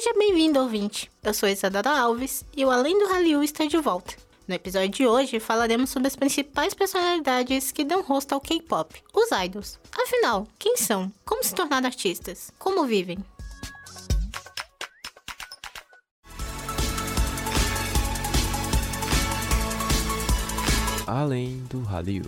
Seja bem-vindo, ouvinte. Eu sou Isadora Alves e o Além do Hallyu está de volta. No episódio de hoje falaremos sobre as principais personalidades que dão rosto ao K-pop, os idols. Afinal, quem são? Como se tornar artistas? Como vivem? Além do Hallyu.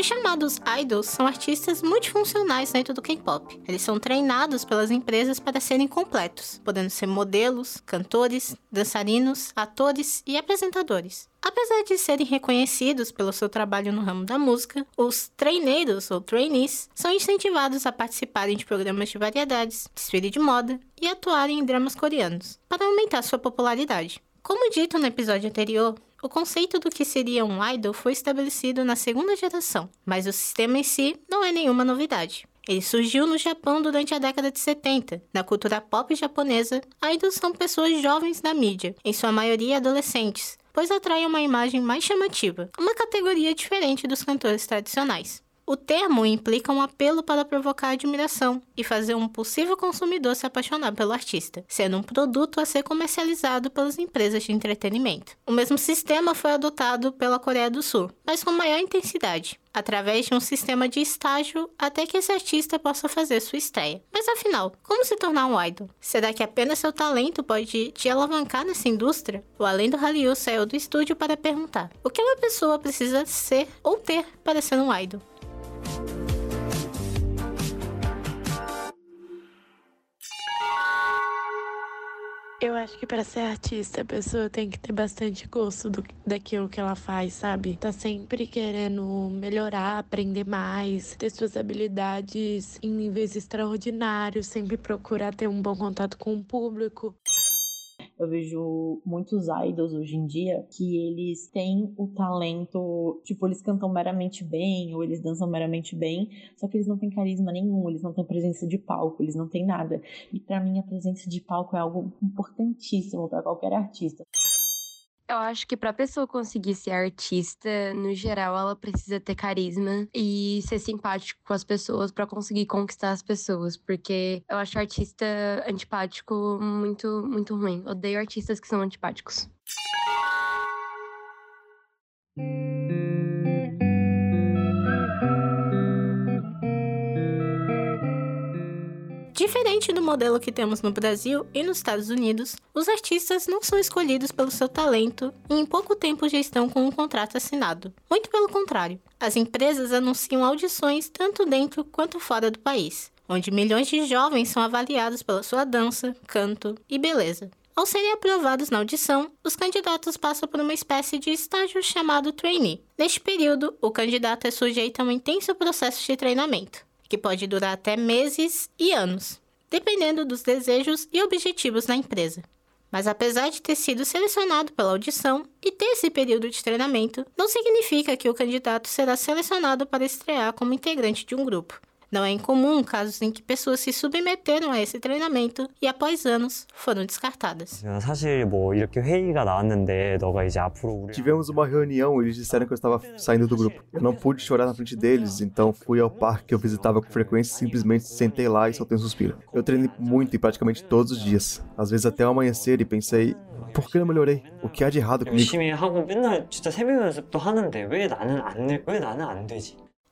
Os chamados idols são artistas multifuncionais dentro do K-pop. Eles são treinados pelas empresas para serem completos, podendo ser modelos, cantores, dançarinos, atores e apresentadores. Apesar de serem reconhecidos pelo seu trabalho no ramo da música, os treineiros ou trainees são incentivados a participarem de programas de variedades, desfile de moda e atuarem em dramas coreanos, para aumentar sua popularidade. Como dito no episódio anterior, o conceito do que seria um idol foi estabelecido na segunda geração, mas o sistema em si não é nenhuma novidade. Ele surgiu no Japão durante a década de 70. Na cultura pop japonesa, idols são pessoas jovens da mídia, em sua maioria adolescentes, pois atraem uma imagem mais chamativa, uma categoria diferente dos cantores tradicionais. O termo implica um apelo para provocar admiração e fazer um possível consumidor se apaixonar pelo artista, sendo um produto a ser comercializado pelas empresas de entretenimento. O mesmo sistema foi adotado pela Coreia do Sul, mas com maior intensidade, através de um sistema de estágio até que esse artista possa fazer sua estreia. Mas afinal, como se tornar um idol? Será que apenas seu talento pode te alavancar nessa indústria? O Além do Hallyu saiu do estúdio para perguntar: o que uma pessoa precisa ser ou ter para ser um idol? Eu acho que para ser artista, a pessoa tem que ter bastante gosto do, daquilo que ela faz, sabe? Tá sempre querendo melhorar, aprender mais, ter suas habilidades em níveis extraordinários, sempre procurar ter um bom contato com o público. Eu vejo muitos idols hoje em dia que eles têm o talento, tipo, eles cantam meramente bem ou eles dançam meramente bem, só que eles não têm carisma nenhum, eles não têm presença de palco, eles não têm nada. E para mim a presença de palco é algo importantíssimo para qualquer artista. Eu acho que para pessoa conseguir ser artista, no geral, ela precisa ter carisma e ser simpático com as pessoas para conseguir conquistar as pessoas, porque eu acho artista antipático muito muito ruim. Odeio artistas que são antipáticos. Diferente do modelo que temos no Brasil e nos Estados Unidos, os artistas não são escolhidos pelo seu talento e em pouco tempo já estão com um contrato assinado. Muito pelo contrário, as empresas anunciam audições tanto dentro quanto fora do país, onde milhões de jovens são avaliados pela sua dança, canto e beleza. Ao serem aprovados na audição, os candidatos passam por uma espécie de estágio chamado trainee. Neste período, o candidato é sujeito a um intenso processo de treinamento que pode durar até meses e anos, dependendo dos desejos e objetivos da empresa. Mas apesar de ter sido selecionado pela audição e ter esse período de treinamento, não significa que o candidato será selecionado para estrear como integrante de um grupo. Não é incomum casos em que pessoas se submeteram a esse treinamento e após anos foram descartadas. Tivemos uma reunião e eles disseram que eu estava saindo do grupo. Eu não pude chorar na frente deles, então fui ao parque que eu visitava com frequência e simplesmente sentei lá e soltei um suspiro. Eu treinei muito e praticamente todos os dias, às vezes até o amanhecer e pensei, por que não melhorei? O que há de errado comigo?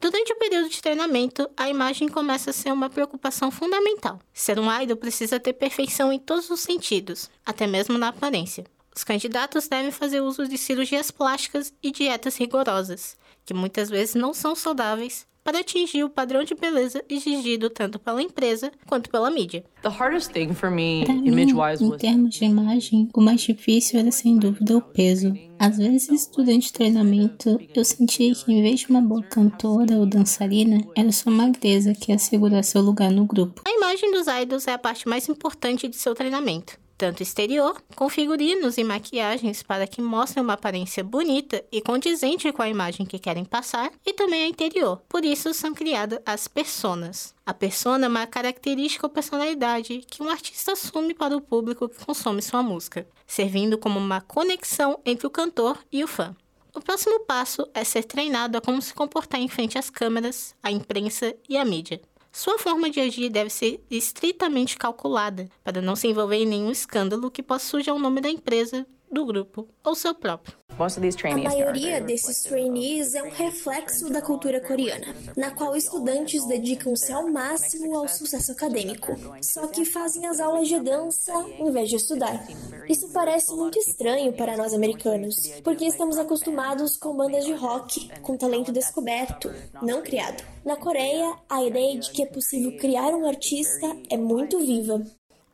Durante o período de treinamento, a imagem começa a ser uma preocupação fundamental. Ser um idol precisa ter perfeição em todos os sentidos, até mesmo na aparência. Os candidatos devem fazer uso de cirurgias plásticas e dietas rigorosas, que muitas vezes não são saudáveis para atingir o padrão de beleza exigido tanto pela empresa quanto pela mídia. The hardest thing for me, Para mim, image-wise, em termos de imagem, o mais difícil era sem dúvida o peso. Às vezes, durante o treinamento, eu sentia que em vez de uma boa cantora ou dançarina, era sua magreza que ia assegurar seu lugar no grupo. A imagem dos idols é a parte mais importante de seu treinamento. Tanto exterior, com figurinos e maquiagens para que mostrem uma aparência bonita e condizente com a imagem que querem passar, e também a interior. Por isso são criadas as personas. A persona é uma característica ou personalidade que um artista assume para o público que consome sua música, servindo como uma conexão entre o cantor e o fã. O próximo passo é ser treinado a como se comportar em frente às câmeras, à imprensa e à mídia. Sua forma de agir deve ser estritamente calculada, para não se envolver em nenhum escândalo que possa sujar o nome da empresa, do grupo ou seu próprio. A maioria desses trainees é um reflexo da cultura coreana, na qual estudantes dedicam-se ao máximo ao sucesso acadêmico, só que fazem as aulas de dança em vez de estudar. Isso parece muito estranho para nós americanos, porque estamos acostumados com bandas de rock, com talento descoberto, não criado. Na Coreia, a ideia de que é possível criar um artista é muito viva.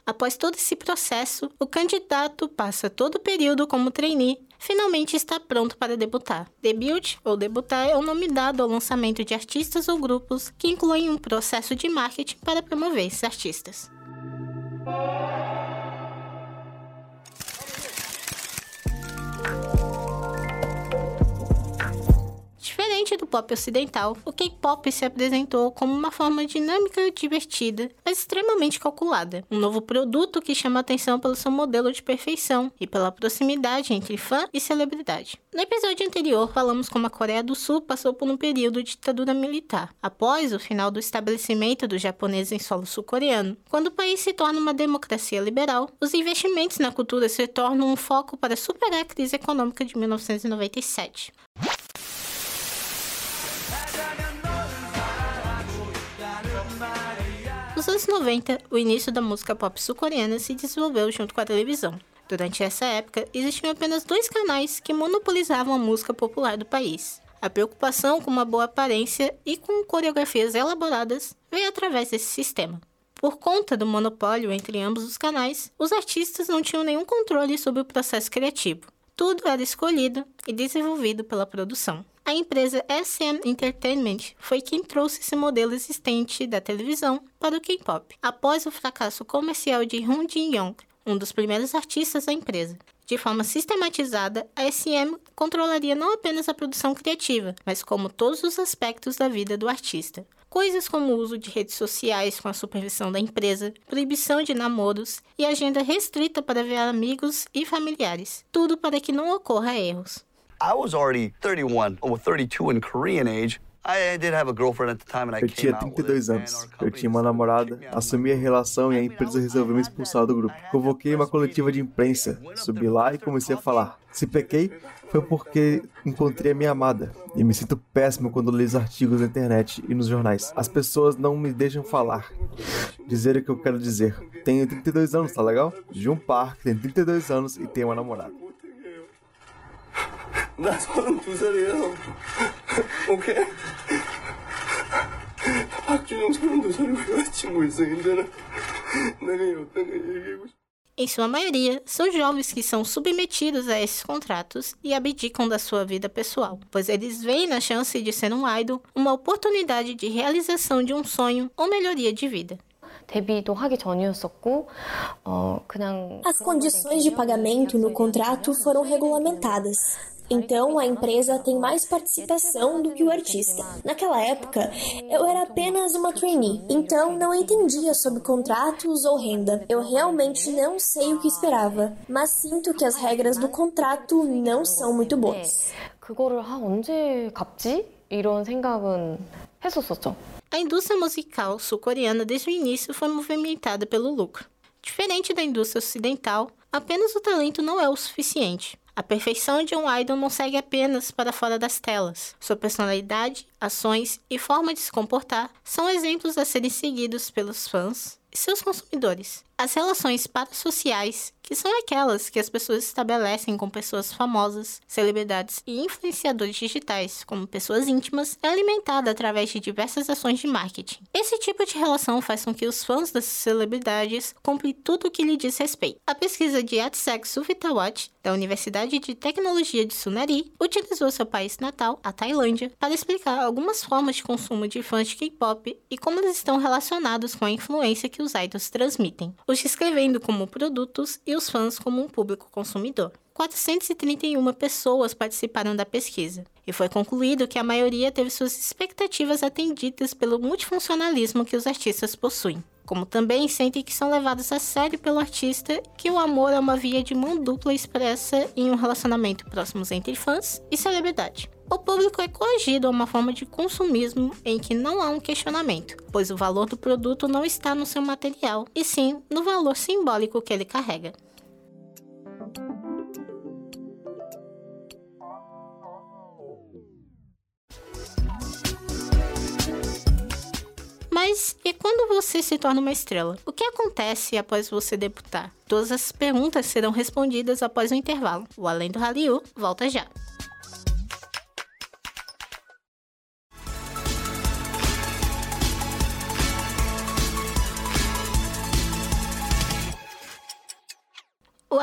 Após todo esse processo, o candidato passa todo o período como trainee, finalmente está pronto para debutar. Debut ou debutar é o nome dado ao lançamento de artistas ou grupos que incluem um processo de marketing para promover esses artistas. Diferente do pop ocidental, o K-pop se apresentou como uma forma dinâmica, divertida, mas extremamente calculada. Um novo produto que chama atenção pelo seu modelo de perfeição e pela proximidade entre fã e celebridade. No episódio anterior, falamos como a Coreia do Sul passou por um período de ditadura militar, após o final do estabelecimento dos japoneses em solo sul-coreano. Quando o país se torna uma democracia liberal, os investimentos na cultura se tornam um foco para superar a crise econômica de 1997. Nos anos 90, o início da música pop sul-coreana se desenvolveu junto com a televisão. Durante essa época, existiam apenas dois canais que monopolizavam a música popular do país. A preocupação com uma boa aparência e com coreografias elaboradas veio através desse sistema. Por conta do monopólio entre ambos os canais, os artistas não tinham nenhum controle sobre o processo criativo. Tudo era escolhido e desenvolvido pela produção. A empresa SM Entertainment foi quem trouxe esse modelo existente da televisão para o K-pop, após o fracasso comercial de Hun Jin-young, um dos primeiros artistas da empresa. De forma sistematizada, a SM controlaria não apenas a produção criativa, mas como todos os aspectos da vida do artista. Coisas como o uso de redes sociais com a supervisão da empresa, proibição de namoros e agenda restrita para ver amigos e familiares. Tudo para que não ocorra erros. I was already 31 or 32 in Korean age. I did have a girlfriend at the time and I Eu tinha 32 anos. Eu tinha uma namorada, assumi a relação e a empresa resolveu me expulsar do grupo. Convoquei uma coletiva de imprensa, subi lá e comecei a falar. Se pequei, foi porque encontrei a minha amada. E me sinto péssimo quando leio os artigos na internet e nos jornais. As pessoas não me deixam falar. Dizer o que eu quero dizer. Tenho 32 anos, tá legal? Jun Park tem 32 anos e tem uma namorada. 나 32살이에요. 오케이? 박준영 32살이고 여자친구 있어. 근데는 내가 어떤 거 얘기하고 싶어. Em sua maioria, são jovens que são submetidos a esses contratos e abdicam da sua vida pessoal, pois eles veem na chance de ser um idol uma oportunidade de realização de um sonho ou melhoria de vida. 데뷔도 하기 전이었었고 어 그냥 As condições de pagamento no contrato foram regulamentadas. Então, a empresa tem mais participação do que o artista. Naquela época, eu era apenas uma trainee, então não entendia sobre contratos ou renda. Eu realmente não sei o que esperava, mas sinto que as regras do contrato não são muito boas. 그거를 아 언제 갚지? 이런 생각은 했었었죠. A indústria musical sul-coreana desde o início foi movimentada pelo lucro. Diferente da indústria ocidental, apenas o talento não é o suficiente. A perfeição de um idol não segue apenas para fora das telas. Sua personalidade, ações e forma de se comportar são exemplos a serem seguidos pelos fãs e seus consumidores. As relações parasociais, que são aquelas que as pessoas estabelecem com pessoas famosas, celebridades e influenciadores digitais, como pessoas íntimas, é alimentada através de diversas ações de marketing. Esse tipo de relação faz com que os fãs dessas celebridades cumprem tudo o que lhe diz respeito. A pesquisa de Atsek Suvitawat, da Universidade de Tecnologia de Sunari, utilizou seu país natal, a Tailândia, para explicar algumas formas de consumo de fãs de K-pop e como eles estão relacionados com a influência que os idols transmitem os descrevendo como produtos e os fãs como um público consumidor. 431 pessoas participaram da pesquisa, e foi concluído que a maioria teve suas expectativas atendidas pelo multifuncionalismo que os artistas possuem. como também sentem que são levados a sério pelo artista que o amor é uma via de mão dupla expressa em um relacionamento próximos entre fãs e celebridade. O público é coagido a uma forma de consumismo em que não há um questionamento, pois o valor do produto não está no seu material, e sim no valor simbólico que ele carrega. Quando você se torna uma estrela? O que acontece após você debutar? Todas as perguntas serão respondidas após o intervalo. O Além do Hallyu volta já.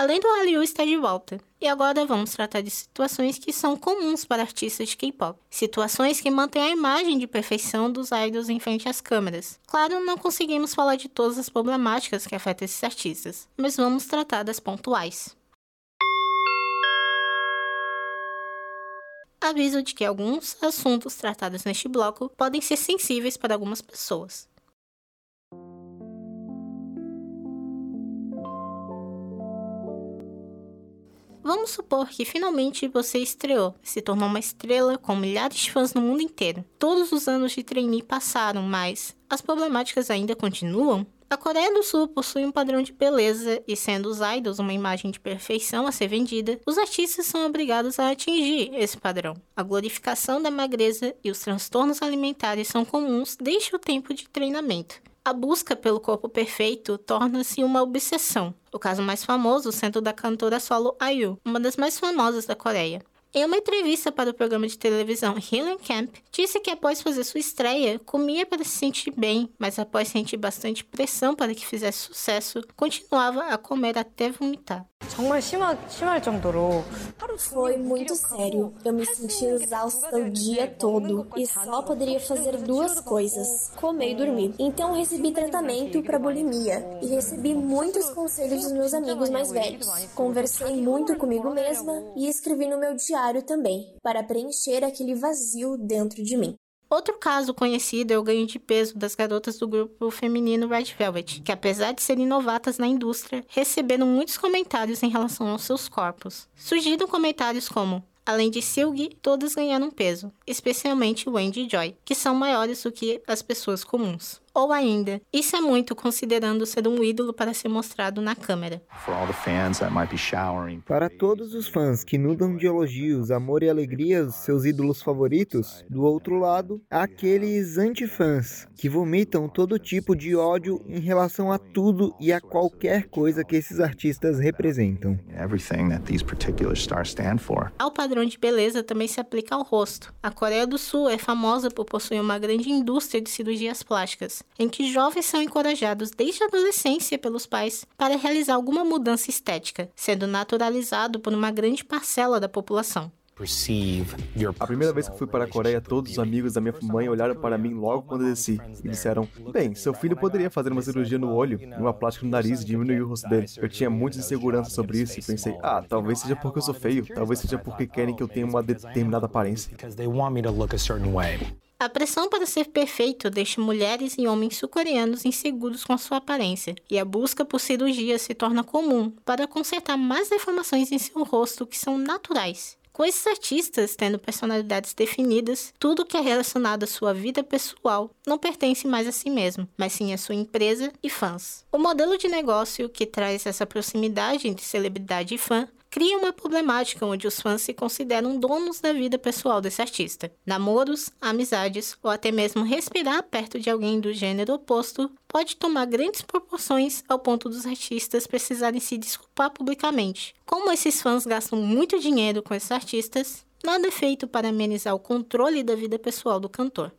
Além do Hallyu está de volta. E agora vamos tratar de situações que são comuns para artistas de K-pop. Situações que mantêm a imagem de perfeição dos idols em frente às câmeras. Claro, não conseguimos falar de todas as problemáticas que afetam esses artistas, mas vamos tratar das pontuais. Aviso de que alguns assuntos tratados neste bloco podem ser sensíveis para algumas pessoas. Vamos supor que finalmente você estreou, se tornou uma estrela com milhares de fãs no mundo inteiro. Todos os anos de trainee passaram, mas as problemáticas ainda continuam? A Coreia do Sul possui um padrão de beleza e, sendo os idols uma imagem de perfeição a ser vendida, os artistas são obrigados a atingir esse padrão. A glorificação da magreza e os transtornos alimentares são comuns desde o tempo de treinamento. A busca pelo corpo perfeito torna-se uma obsessão. O caso mais famoso sendo da cantora solo IU, uma das mais famosas da Coreia. Em uma entrevista para o programa de televisão Healing Camp, disse que após fazer sua estreia, comia para se sentir bem, mas após sentir bastante pressão para que fizesse sucesso, continuava a comer até vomitar. Foi muito sério. Eu me senti exausta o dia todo e só poderia fazer duas coisas: comer e dormir. Então recebi tratamento para bulimia e recebi muitos conselhos dos meus amigos mais velhos. Conversei muito comigo mesma e escrevi no meu diário também, para preencher aquele vazio dentro de mim. Outro caso conhecido é o ganho de peso das garotas do grupo feminino Red Velvet, que apesar de serem novatas na indústria, receberam muitos comentários em relação aos seus corpos. Surgiram comentários como Além de Silgi, todas ganharam peso, especialmente Wendy e Joy, que são maiores do que as pessoas comuns. Ou ainda, isso é muito considerando ser um ídolo para ser mostrado na câmera. Para todos os fãs que nudam de elogios, amor e alegria os seus ídolos favoritos, do outro lado, há aqueles antifãs que vomitam todo tipo de ódio em relação a tudo e a qualquer coisa que esses artistas representam. Ao padrão de beleza também se aplica ao rosto. A Coreia do Sul é famosa por possuir uma grande indústria de cirurgias plásticas em que jovens são encorajados desde a adolescência pelos pais para realizar alguma mudança estética, sendo naturalizado por uma grande parcela da população. A primeira vez que fui para a Coreia, todos os amigos da minha mãe olharam para mim logo quando desci e disseram: Bem, seu filho poderia fazer uma cirurgia no olho, uma plástica no nariz e diminuir o rosto dele. Eu tinha muita insegurança sobre isso e pensei: Ah, talvez seja porque eu sou feio, talvez seja porque querem que eu tenha uma determinada aparência. A pressão para ser perfeito deixa mulheres e homens sul-coreanos inseguros com sua aparência, e a busca por cirurgia se torna comum para consertar mais deformações em seu rosto que são naturais. Com esses artistas tendo personalidades definidas, tudo que é relacionado à sua vida pessoal não pertence mais a si mesmo, mas sim à sua empresa e fãs. O modelo de negócio que traz essa proximidade entre celebridade e fã cria uma problemática onde os fãs se consideram donos da vida pessoal desse artista. Namoros, amizades ou até mesmo respirar perto de alguém do gênero oposto pode tomar grandes proporções ao ponto dos artistas precisarem se desculpar publicamente. Como esses fãs gastam muito dinheiro com esses artistas, nada é feito para amenizar o controle da vida pessoal do cantor.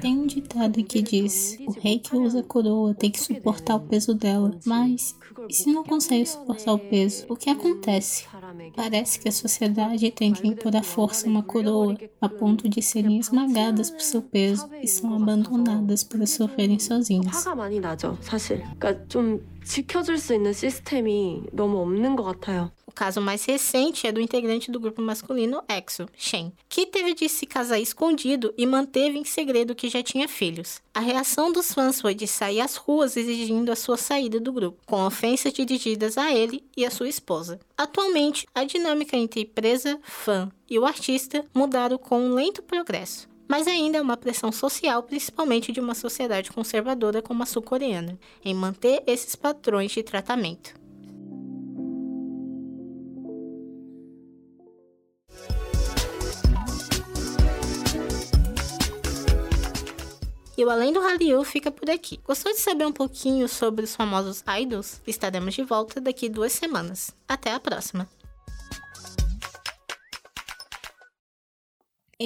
Tem um ditado que diz: o rei que usa coroa tem que suportar o peso dela. Mas, e se não consegue suportar o peso, o que acontece? Parece que a sociedade tem que impor à força uma coroa, a ponto de serem esmagadas por seu peso e são abandonadas para sofrerem sozinhas. 지켜줄 수 있는 시스템이 너무 없는 것 같아요. O caso mais recente é do integrante do grupo masculino EXO, Shen, que teve de se casar escondido e manteve em segredo que já tinha filhos. A reação dos fãs foi de sair às ruas exigindo a sua saída do grupo, com ofensas dirigidas a ele e a sua esposa. Atualmente, a dinâmica entre empresa, fã e o artista mudaram com um lento progresso mas ainda é uma pressão social, principalmente de uma sociedade conservadora como a sul-coreana, em manter esses padrões de tratamento. E o Além do Hallyu fica por aqui. Gostou de saber um pouquinho sobre os famosos idols? Estaremos de volta daqui duas semanas. Até a próxima!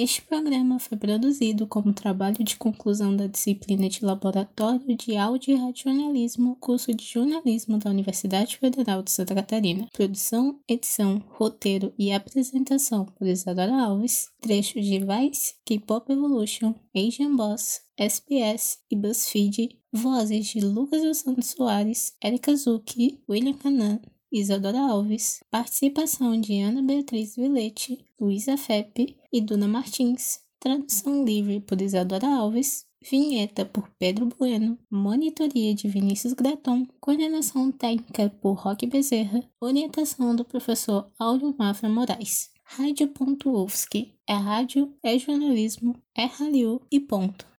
Este programa foi produzido como trabalho de conclusão da disciplina de Laboratório de Áudio e Radiojornalismo, curso de jornalismo da Universidade Federal de Santa Catarina. Produção, edição, roteiro e apresentação por Isadora Alves. Trechos de Vice, K-Pop Evolution, Asian Boss, SBS e BuzzFeed. Vozes de Lucas dos Santos Soares, Erika Zucchi, William Canan, Isadora Alves, participação de Ana Beatriz Vilete, Luísa Fepe e Duna Martins, tradução livre por Isadora Alves, vinheta por Pedro Bueno, monitoria de Vinícius Graton, coordenação técnica por Roque Bezerra, orientação do professor Áureo Mafra Moraes. Rádio.UFSC é rádio, é jornalismo, é raliu e ponto.